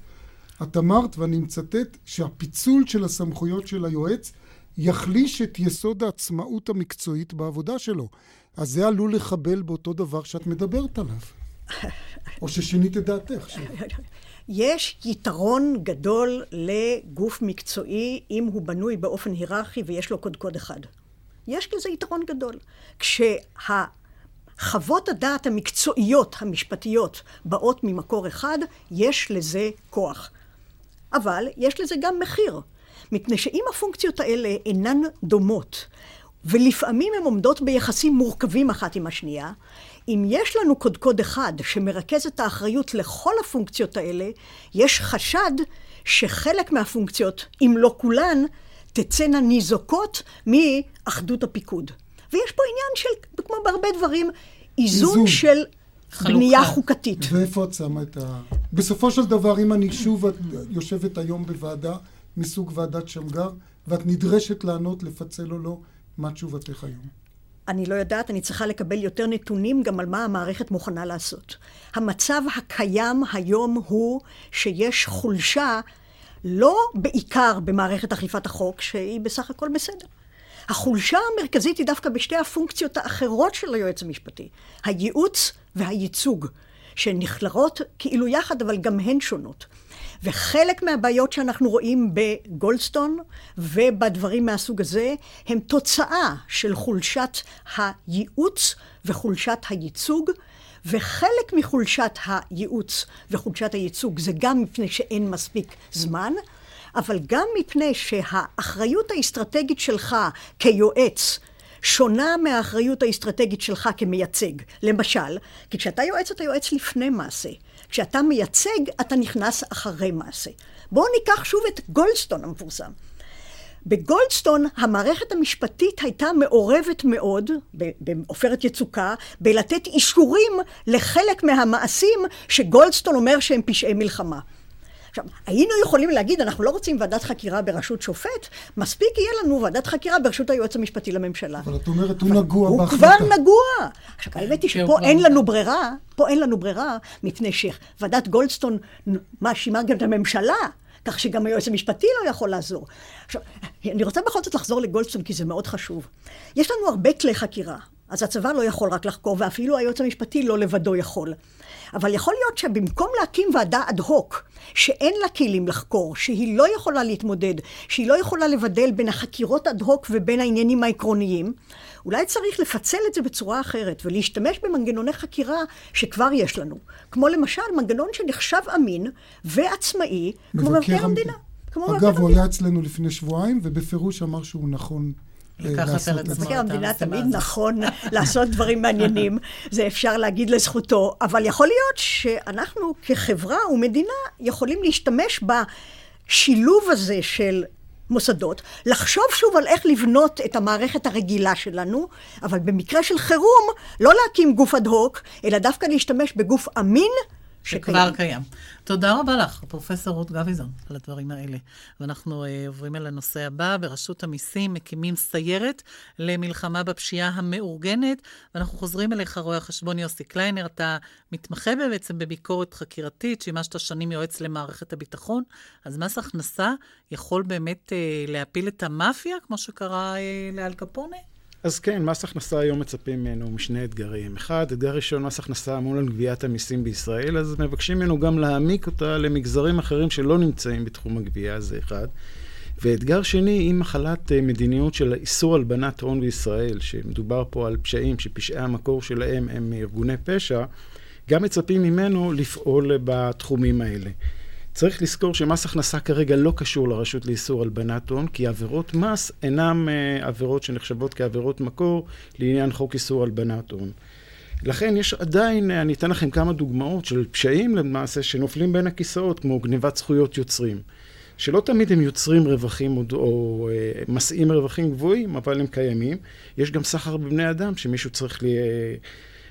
את אמרת, ואני מצטט, שהפיצול של הסמכויות של היועץ יחליש את יסוד העצמאות המקצועית בעבודה שלו. אז זה עלול לחבל באותו דבר שאת מדברת עליו. או ששינית את דעתך. יש יתרון גדול לגוף מקצועי אם הוא בנוי באופן היררכי ויש לו קודקוד אחד. יש לזה יתרון גדול. כשהחוות הדעת המקצועיות, המשפטיות, באות ממקור אחד, יש לזה כוח. אבל יש לזה גם מחיר. מפני שאם הפונקציות האלה אינן דומות, ולפעמים הן עומדות ביחסים מורכבים אחת עם השנייה, אם יש לנו קודקוד אחד שמרכז את האחריות לכל הפונקציות האלה, יש חשד שחלק מהפונקציות, אם לא כולן, תצאנה ניזוקות מאחדות הפיקוד. ויש פה עניין של, כמו בהרבה דברים, איזון, איזון. של חלוקה. בנייה חוקתית. ואיפה את שמה את ה... בסופו של דבר, אם אני שוב יושבת היום בוועדה מסוג ועדת שמגר, ואת נדרשת לענות, לפצל או לא, מה תשובתך היום? אני לא יודעת, אני צריכה לקבל יותר נתונים גם על מה המערכת מוכנה לעשות. המצב הקיים היום הוא שיש חולשה לא בעיקר במערכת אכיפת החוק, שהיא בסך הכל בסדר. החולשה המרכזית היא דווקא בשתי הפונקציות האחרות של היועץ המשפטי, הייעוץ והייצוג, שנכלרות כאילו יחד, אבל גם הן שונות. וחלק מהבעיות שאנחנו רואים בגולדסטון ובדברים מהסוג הזה, הם תוצאה של חולשת הייעוץ וחולשת הייצוג. וחלק מחולשת הייעוץ וחולשת הייצוג זה גם מפני שאין מספיק זמן, אבל גם מפני שהאחריות האסטרטגית שלך כיועץ שונה מהאחריות האסטרטגית שלך כמייצג. למשל, כי כשאתה יועץ אתה יועץ לפני מעשה. כשאתה מייצג, אתה נכנס אחרי מעשה. בואו ניקח שוב את גולדסטון המפורסם. בגולדסטון המערכת המשפטית הייתה מעורבת מאוד, בעופרת יצוקה, בלתת אישורים לחלק מהמעשים שגולדסטון אומר שהם פשעי מלחמה. עכשיו, היינו יכולים להגיד, אנחנו לא רוצים ועדת חקירה בראשות שופט, מספיק יהיה לנו ועדת חקירה בראשות היועץ המשפטי לממשלה. אבל את אומרת, הוא נגוע בהחלטה. הוא כבר נגוע. עכשיו, האמת היא שפה אין לנו ברירה, פה אין לנו ברירה, מפני שוועדת גולדסטון מאשימה גם את הממשלה. כך שגם היועץ המשפטי לא יכול לעזור. עכשיו, אני רוצה בכל זאת לחזור לגולדסטון, כי זה מאוד חשוב. יש לנו הרבה כלי חקירה, אז הצבא לא יכול רק לחקור, ואפילו היועץ המשפטי לא לבדו יכול. אבל יכול להיות שבמקום להקים ועדה אד הוק, שאין לה כלים לחקור, שהיא לא יכולה להתמודד, שהיא לא יכולה לבדל בין החקירות אד הוק ובין העניינים העקרוניים, אולי צריך לפצל את זה בצורה אחרת ולהשתמש במנגנוני חקירה שכבר יש לנו. כמו למשל מנגנון שנחשב אמין ועצמאי, כמו מבקר המדינה. אגב, הוא היה אצלנו לפני שבועיים, ובפירוש אמר שהוא נכון לקחת על עצמו מבקר המדינה תמיד נכון לעשות דברים מעניינים, זה אפשר להגיד לזכותו, אבל יכול להיות שאנחנו כחברה ומדינה יכולים להשתמש בשילוב הזה של מוסדות, לחשוב שוב על איך לבנות את המערכת הרגילה שלנו, אבל במקרה של חירום, לא להקים גוף אד הוק, אלא דווקא להשתמש בגוף אמין שכבר קיים. תודה רבה לך, פרופ' רות גביזון, על הדברים האלה. ואנחנו אה, עוברים אל הנושא הבא. ברשות המיסים מקימים סיירת למלחמה בפשיעה המאורגנת, ואנחנו חוזרים אליך, רואה החשבון יוסי קליינר. אתה מתמחה בעצם בביקורת חקירתית, שימשת שנים יועץ למערכת הביטחון, אז מס הכנסה יכול באמת אה, להפיל את המאפיה, כמו שקרה אה, לאל קפונה? אז כן, מס הכנסה היום מצפים ממנו משני אתגרים. אחד, אתגר ראשון, מס הכנסה אמון על גביית המיסים בישראל, אז מבקשים ממנו גם להעמיק אותה למגזרים אחרים שלא נמצאים בתחום הגבייה, זה אחד. ואתגר שני, עם החלת אה, מדיניות של איסור הלבנת הון בישראל, שמדובר פה על פשעים שפשעי המקור שלהם הם ארגוני פשע, גם מצפים ממנו לפעול בתחומים האלה. צריך לזכור שמס הכנסה כרגע לא קשור לרשות לאיסור הלבנת הון, כי עבירות מס אינן uh, עבירות שנחשבות כעבירות מקור לעניין חוק איסור הלבנת הון. לכן יש עדיין, אה, אני אתן לכם כמה דוגמאות של פשעים למעשה שנופלים בין הכיסאות, כמו גניבת זכויות יוצרים. שלא תמיד הם יוצרים רווחים או, או אה, משאים רווחים גבוהים, אבל הם קיימים. יש גם סחר בבני אדם, שמישהו צריך אה,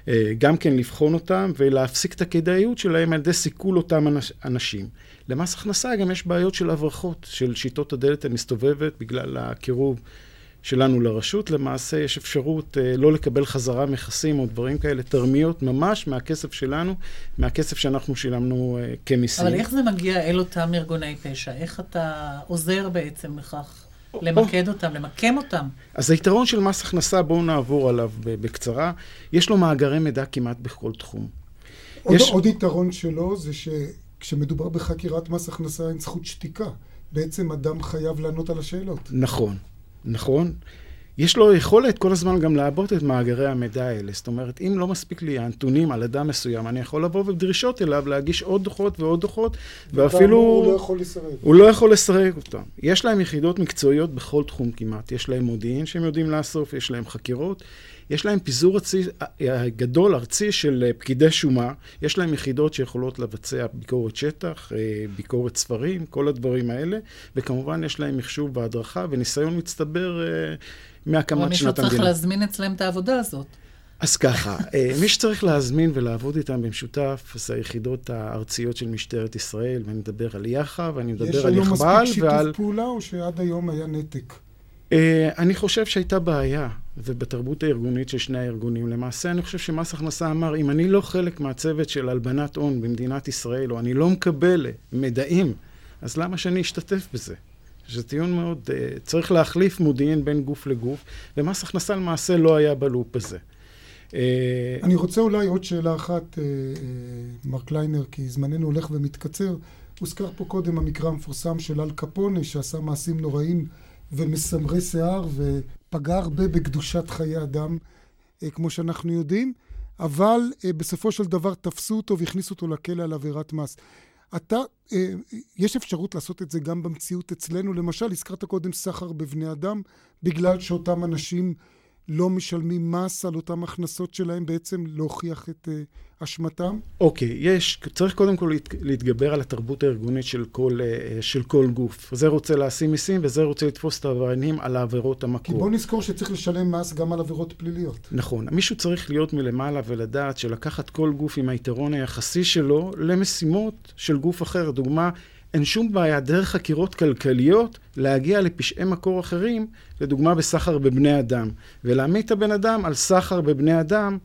אה, גם כן לבחון אותם ולהפסיק את הכדאיות שלהם על ידי סיכול אותם אנשים. למס הכנסה גם יש בעיות של הברחות, של שיטות הדלת המסתובבת בגלל הקירוב שלנו לרשות. למעשה יש אפשרות אה, לא לקבל חזרה מכסים או דברים כאלה, תרמיות ממש מהכסף שלנו, מהכסף שאנחנו שילמנו אה, כמיסים. אבל איך זה מגיע אל אותם ארגוני פשע? איך אתה עוזר בעצם לכך? למקד אותם, למקם אותם. אז היתרון של מס הכנסה, בואו נעבור עליו בקצרה. יש לו מאגרי מידע כמעט בכל תחום. עוד, יש... עוד יתרון שלו זה ש... כשמדובר בחקירת מס הכנסה אין זכות שתיקה. בעצם אדם חייב לענות על השאלות. נכון, נכון. יש לו יכולת כל הזמן גם לעבות את מאגרי המידע האלה. זאת אומרת, אם לא מספיק לי הנתונים על אדם מסוים, אני יכול לבוא בדרישות אליו להגיש עוד דוחות ועוד דוחות, ואפילו... הוא לא יכול לסרב. הוא לא יכול לסרב אותם. יש להם יחידות מקצועיות בכל תחום כמעט. יש להם מודיעין שהם יודעים לאסוף, יש להם חקירות, יש להם פיזור ארצי, גדול ארצי של אה, פקידי שומה, יש להם יחידות שיכולות לבצע ביקורת שטח, אה, ביקורת ספרים, כל הדברים האלה, וכמובן יש להם מחשוב והדרכה וניסיון מצטבר אה, מהקמת שנת המדינה. מישהו צריך להזמין אצלם את העבודה הזאת. אז ככה, מי שצריך להזמין ולעבוד איתם במשותף, זה היחידות הארציות של משטרת ישראל, ואני מדבר על יח"א, ואני מדבר על יחב"ל ועל... יש היום מספיק שיתוף פעולה, או שעד היום היה נתק? אני חושב שהייתה בעיה. ובתרבות הארגונית של שני הארגונים. למעשה, אני חושב שמס הכנסה אמר, אם אני לא חלק מהצוות של הלבנת הון במדינת ישראל, או אני לא מקבל מידעים, אז למה שאני אשתתף בזה? זה טיעון מאוד... Uh, צריך להחליף מודיעין בין גוף לגוף, ומס הכנסה למעשה לא היה בלופ הזה. Uh, אני רוצה אולי עוד שאלה אחת, uh, uh, מר קליינר, כי זמננו הולך ומתקצר. הוזכר פה קודם המקרא המפורסם של אל קפונה, שעשה מעשים נוראים ומסמרי שיער, פגע הרבה בקדושת חיי אדם, אה, כמו שאנחנו יודעים, אבל אה, בסופו של דבר תפסו אותו והכניסו אותו לכלא על עבירת מס. אתה, אה, יש אפשרות לעשות את זה גם במציאות אצלנו. למשל, הזכרת קודם סחר בבני אדם, בגלל שאותם אנשים לא משלמים מס על אותן הכנסות שלהם, בעצם להוכיח את uh, אשמתם? אוקיי, okay, יש, צריך קודם כל להת, להתגבר על התרבות הארגונית של כל, uh, של כל גוף. זה רוצה להשיא מיסים וזה רוצה לתפוס את העבריינים על העבירות המקור. כי בוא נזכור שצריך לשלם מס גם על עבירות פליליות. נכון. מישהו צריך להיות מלמעלה ולדעת שלקחת כל גוף עם היתרון היחסי שלו למשימות של גוף אחר. דוגמה, אין שום בעיה דרך חקירות כלכליות להגיע לפשעי מקור אחרים, לדוגמה בסחר בבני אדם, ולהעמיד את הבן אדם על סחר בבני אדם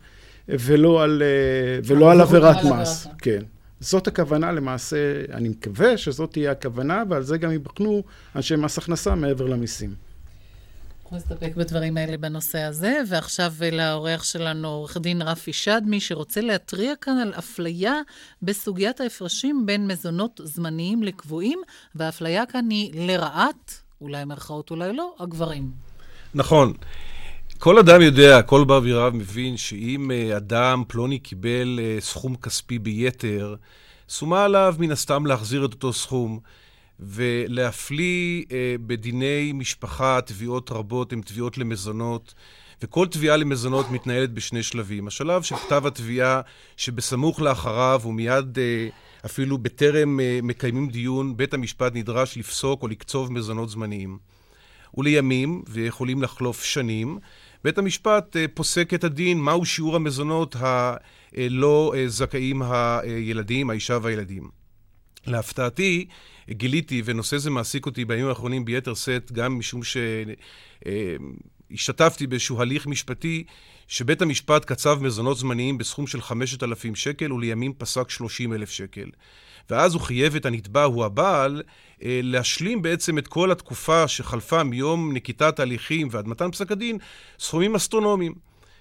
ולא על, אה, ולא על עבירת מס. כן. זאת הכוונה למעשה, אני מקווה שזאת תהיה הכוונה, ועל זה גם ייבחנו אנשי מס הכנסה מעבר למיסים. אנחנו נסתפק בדברים האלה בנושא הזה, ועכשיו לאורח שלנו עורך דין רפי שדמי, שרוצה להתריע כאן על אפליה בסוגיית ההפרשים בין מזונות זמניים לקבועים, והאפליה כאן היא לרעת, אולי מרכאות, אולי לא, הגברים. נכון. כל אדם יודע, כל בר בי מבין שאם אה, אדם פלוני קיבל אה, סכום כספי ביתר, שומה עליו מן הסתם להחזיר את אותו סכום. ולהפליא אה, בדיני משפחה תביעות רבות הן תביעות למזונות, וכל תביעה למזונות מתנהלת בשני שלבים. השלב של כתב התביעה, שבסמוך לאחריו ומיד אה, אפילו בטרם אה, מקיימים דיון, בית המשפט נדרש לפסוק או לקצוב מזונות זמניים. ולימים, ויכולים לחלוף שנים, בית המשפט פוסק את הדין מהו שיעור המזונות הלא זכאים הילדים, האישה והילדים. להפתעתי, גיליתי, ונושא זה מעסיק אותי בימים האחרונים ביתר שאת, גם משום שהשתתפתי באיזשהו הליך משפטי, שבית המשפט קצב מזונות זמניים בסכום של 5,000 שקל, ולימים פסק 30,000 שקל. ואז הוא חייב את הנתבע, הוא הבעל, אה, להשלים בעצם את כל התקופה שחלפה מיום נקיטת ההליכים ועד מתן פסק הדין, סכומים אסטרונומיים.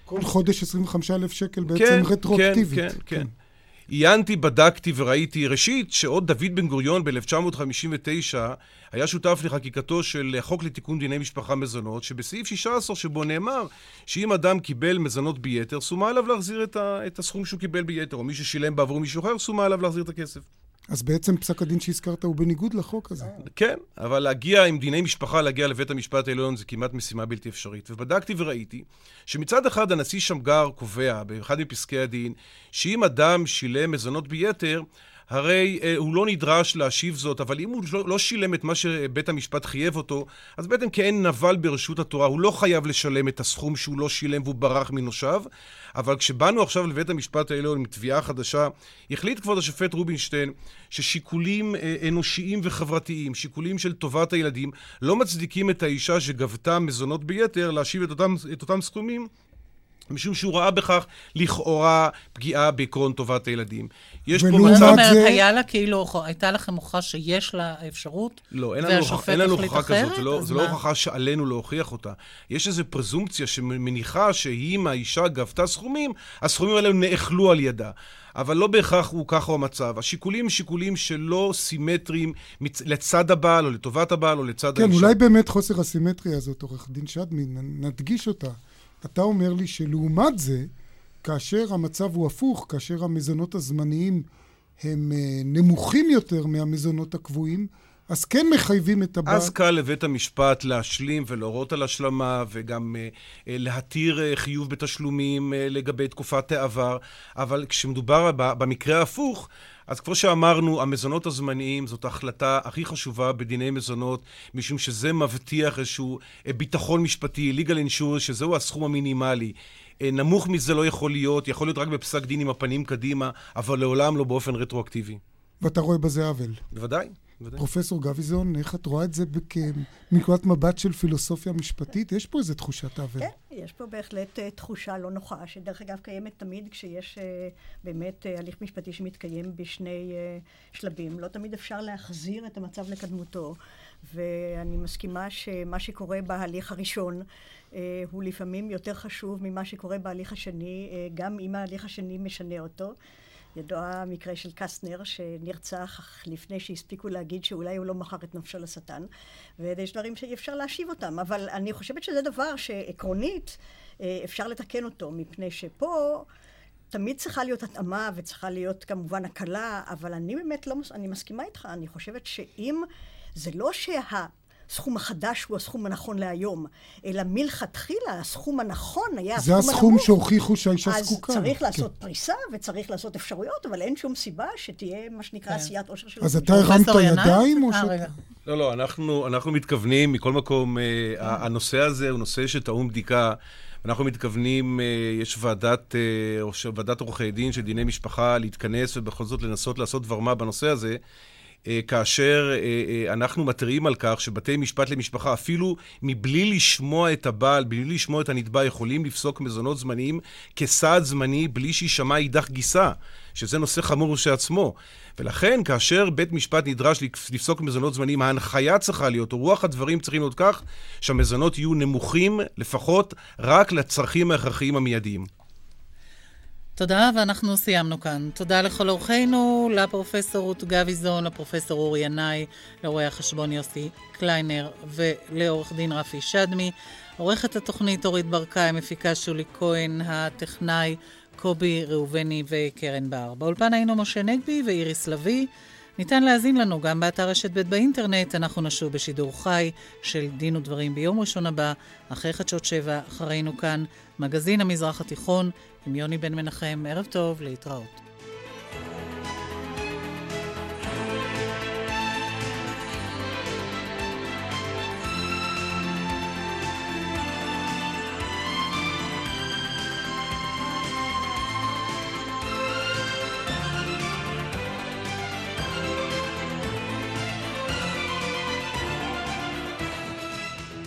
כל חודש 25,000 שקל בעצם כן, רטרואקטיבית. כן, כן, כן. עיינתי, בדקתי וראיתי, ראשית, שעוד דוד בן גוריון ב-1959 היה שותף לחקיקתו של חוק לתיקון דיני משפחה מזונות, שבסעיף 16 שבו נאמר שאם אדם קיבל מזונות ביתר, שומה עליו להחזיר את, ה- את הסכום שהוא קיבל ביתר, או מי ששילם בעבור מישהו אחר, שומה עליו להחזיר את הכסף. אז בעצם פסק הדין שהזכרת הוא בניגוד לחוק הזה. כן, אבל להגיע עם דיני משפחה, להגיע לבית המשפט העליון זה כמעט משימה בלתי אפשרית. ובדקתי וראיתי שמצד אחד הנשיא שמגר קובע באחד מפסקי הדין שאם אדם שילם מזונות ביתר, הרי אה, הוא לא נדרש להשיב זאת, אבל אם הוא לא, לא שילם את מה שבית המשפט חייב אותו, אז בעצם כאין נבל ברשות התורה, הוא לא חייב לשלם את הסכום שהוא לא שילם והוא ברח מנושיו. אבל כשבאנו עכשיו לבית המשפט העליון עם תביעה חדשה, החליט כבוד השופט רובינשטיין ששיקולים אה, אנושיים וחברתיים, שיקולים של טובת הילדים, לא מצדיקים את האישה שגבתה מזונות ביתר להשיב את אותם, את אותם סכומים משום שהוא ראה בכך לכאורה פגיעה בעקרון טובת הילדים. יש פה מצב... זאת אומרת, זה... היה לה כאילו, הייתה לכם הוכחה שיש לה אפשרות? לא, אין לנו, הוכחה כזאת, זה לא, זה לא הוכחה שעלינו להוכיח אותה. יש איזו פרזומפציה שמניחה שאם האישה גבתה סכומים, הסכומים האלה נאכלו על ידה. אבל לא בהכרח הוא ככה המצב. השיקולים הם שיקולים שלא סימטריים מצ... לצד הבעל, או לטובת הבעל, או לצד כן, האישה. כן, אולי באמת חוסר הסימטריה הזאת, עורך דין שדמי, נדגיש אותה. אתה אומר לי שלעומת זה, כאשר המצב הוא הפוך, כאשר המזונות הזמניים הם אה, נמוכים יותר מהמזונות הקבועים, אז כן מחייבים את הבעל. אז קל לבית המשפט להשלים ולהורות על השלמה, וגם uh, uh, להתיר uh, חיוב בתשלומים uh, לגבי תקופת העבר, אבל כשמדובר במקרה ההפוך, אז כמו שאמרנו, המזונות הזמניים זאת ההחלטה הכי חשובה בדיני מזונות, משום שזה מבטיח איזשהו ביטחון משפטי, legal insurance, שזהו הסכום המינימלי. נמוך מזה לא יכול להיות, יכול להיות רק בפסק דין עם הפנים קדימה, אבל לעולם לא באופן רטרואקטיבי. ואתה רואה בזה עוול. בוודאי. פרופסור גביזון, איך את רואה את זה מנקודת מבט של פילוסופיה משפטית? יש פה איזו תחושת עוול. כן, יש פה בהחלט uh, תחושה לא נוחה, שדרך אגב קיימת תמיד כשיש uh, באמת uh, הליך משפטי שמתקיים בשני uh, שלבים. לא תמיד אפשר להחזיר את המצב לקדמותו, ואני מסכימה שמה שקורה בהליך הראשון uh, הוא לפעמים יותר חשוב ממה שקורה בהליך השני, uh, גם אם ההליך השני משנה אותו. ידוע המקרה של קסטנר, שנרצח לפני שהספיקו להגיד שאולי הוא לא מכר את נפשו לשטן, ויש דברים שאי אפשר להשיב אותם, אבל אני חושבת שזה דבר שעקרונית אה, אפשר לתקן אותו, מפני שפה תמיד צריכה להיות התאמה וצריכה להיות כמובן הקלה, אבל אני באמת לא, אני מסכימה איתך, אני חושבת שאם זה לא שה... הסכום החדש הוא הסכום הנכון להיום, אלא מלכתחילה הסכום הנכון היה הסכום הנמוך. זה הסכום שהוכיחו שהאישה זקוקה. אז צריך לעשות כן. פריסה וצריך לעשות אפשרויות, אבל אין שום סיבה שתהיה מה שנקרא כן. עשיית עושר של... אז אתה הרמת ידיים או ש... לא, לא, אנחנו, אנחנו מתכוונים, מכל מקום, אה, הנושא הזה הוא נושא שטעון בדיקה. אנחנו מתכוונים, אה, יש ועדת, אה, ועדת עורכי דין של דיני משפחה להתכנס ובכל זאת לנסות לעשות דבר מה בנושא הזה. אה, כאשר אה, אה, אנחנו מתריעים על כך שבתי משפט למשפחה, אפילו מבלי לשמוע את הבעל, בלי לשמוע את הנתבע, יכולים לפסוק מזונות זמניים כסעד זמני בלי שיישמע אידך גיסה, שזה נושא חמור כשעצמו. ולכן, כאשר בית משפט נדרש לפסוק מזונות זמניים, ההנחיה צריכה להיות, או רוח הדברים צריכים להיות כך, שהמזונות יהיו נמוכים לפחות רק לצרכים ההכרחיים המיידיים. תודה, ואנחנו סיימנו כאן. תודה לכל אורחינו, לפרופסור רות גביזון, לפרופסור אורי ינאי, לרואה החשבון יוסי קליינר ולעורך דין רפי שדמי. עורכת התוכנית אורית ברקאי, מפיקה שולי כהן, הטכנאי קובי ראובני וקרן בר. באולפן היינו משה נגבי ואיריס לביא. ניתן להאזין לנו גם באתר רשת ב' באינטרנט. אנחנו נשוב בשידור חי של דין ודברים ביום ראשון הבא, אחרי חדשות שבע, אחרינו כאן, מגזין המזרח התיכון, עם יוני בן מנחם, ערב טוב, להתראות.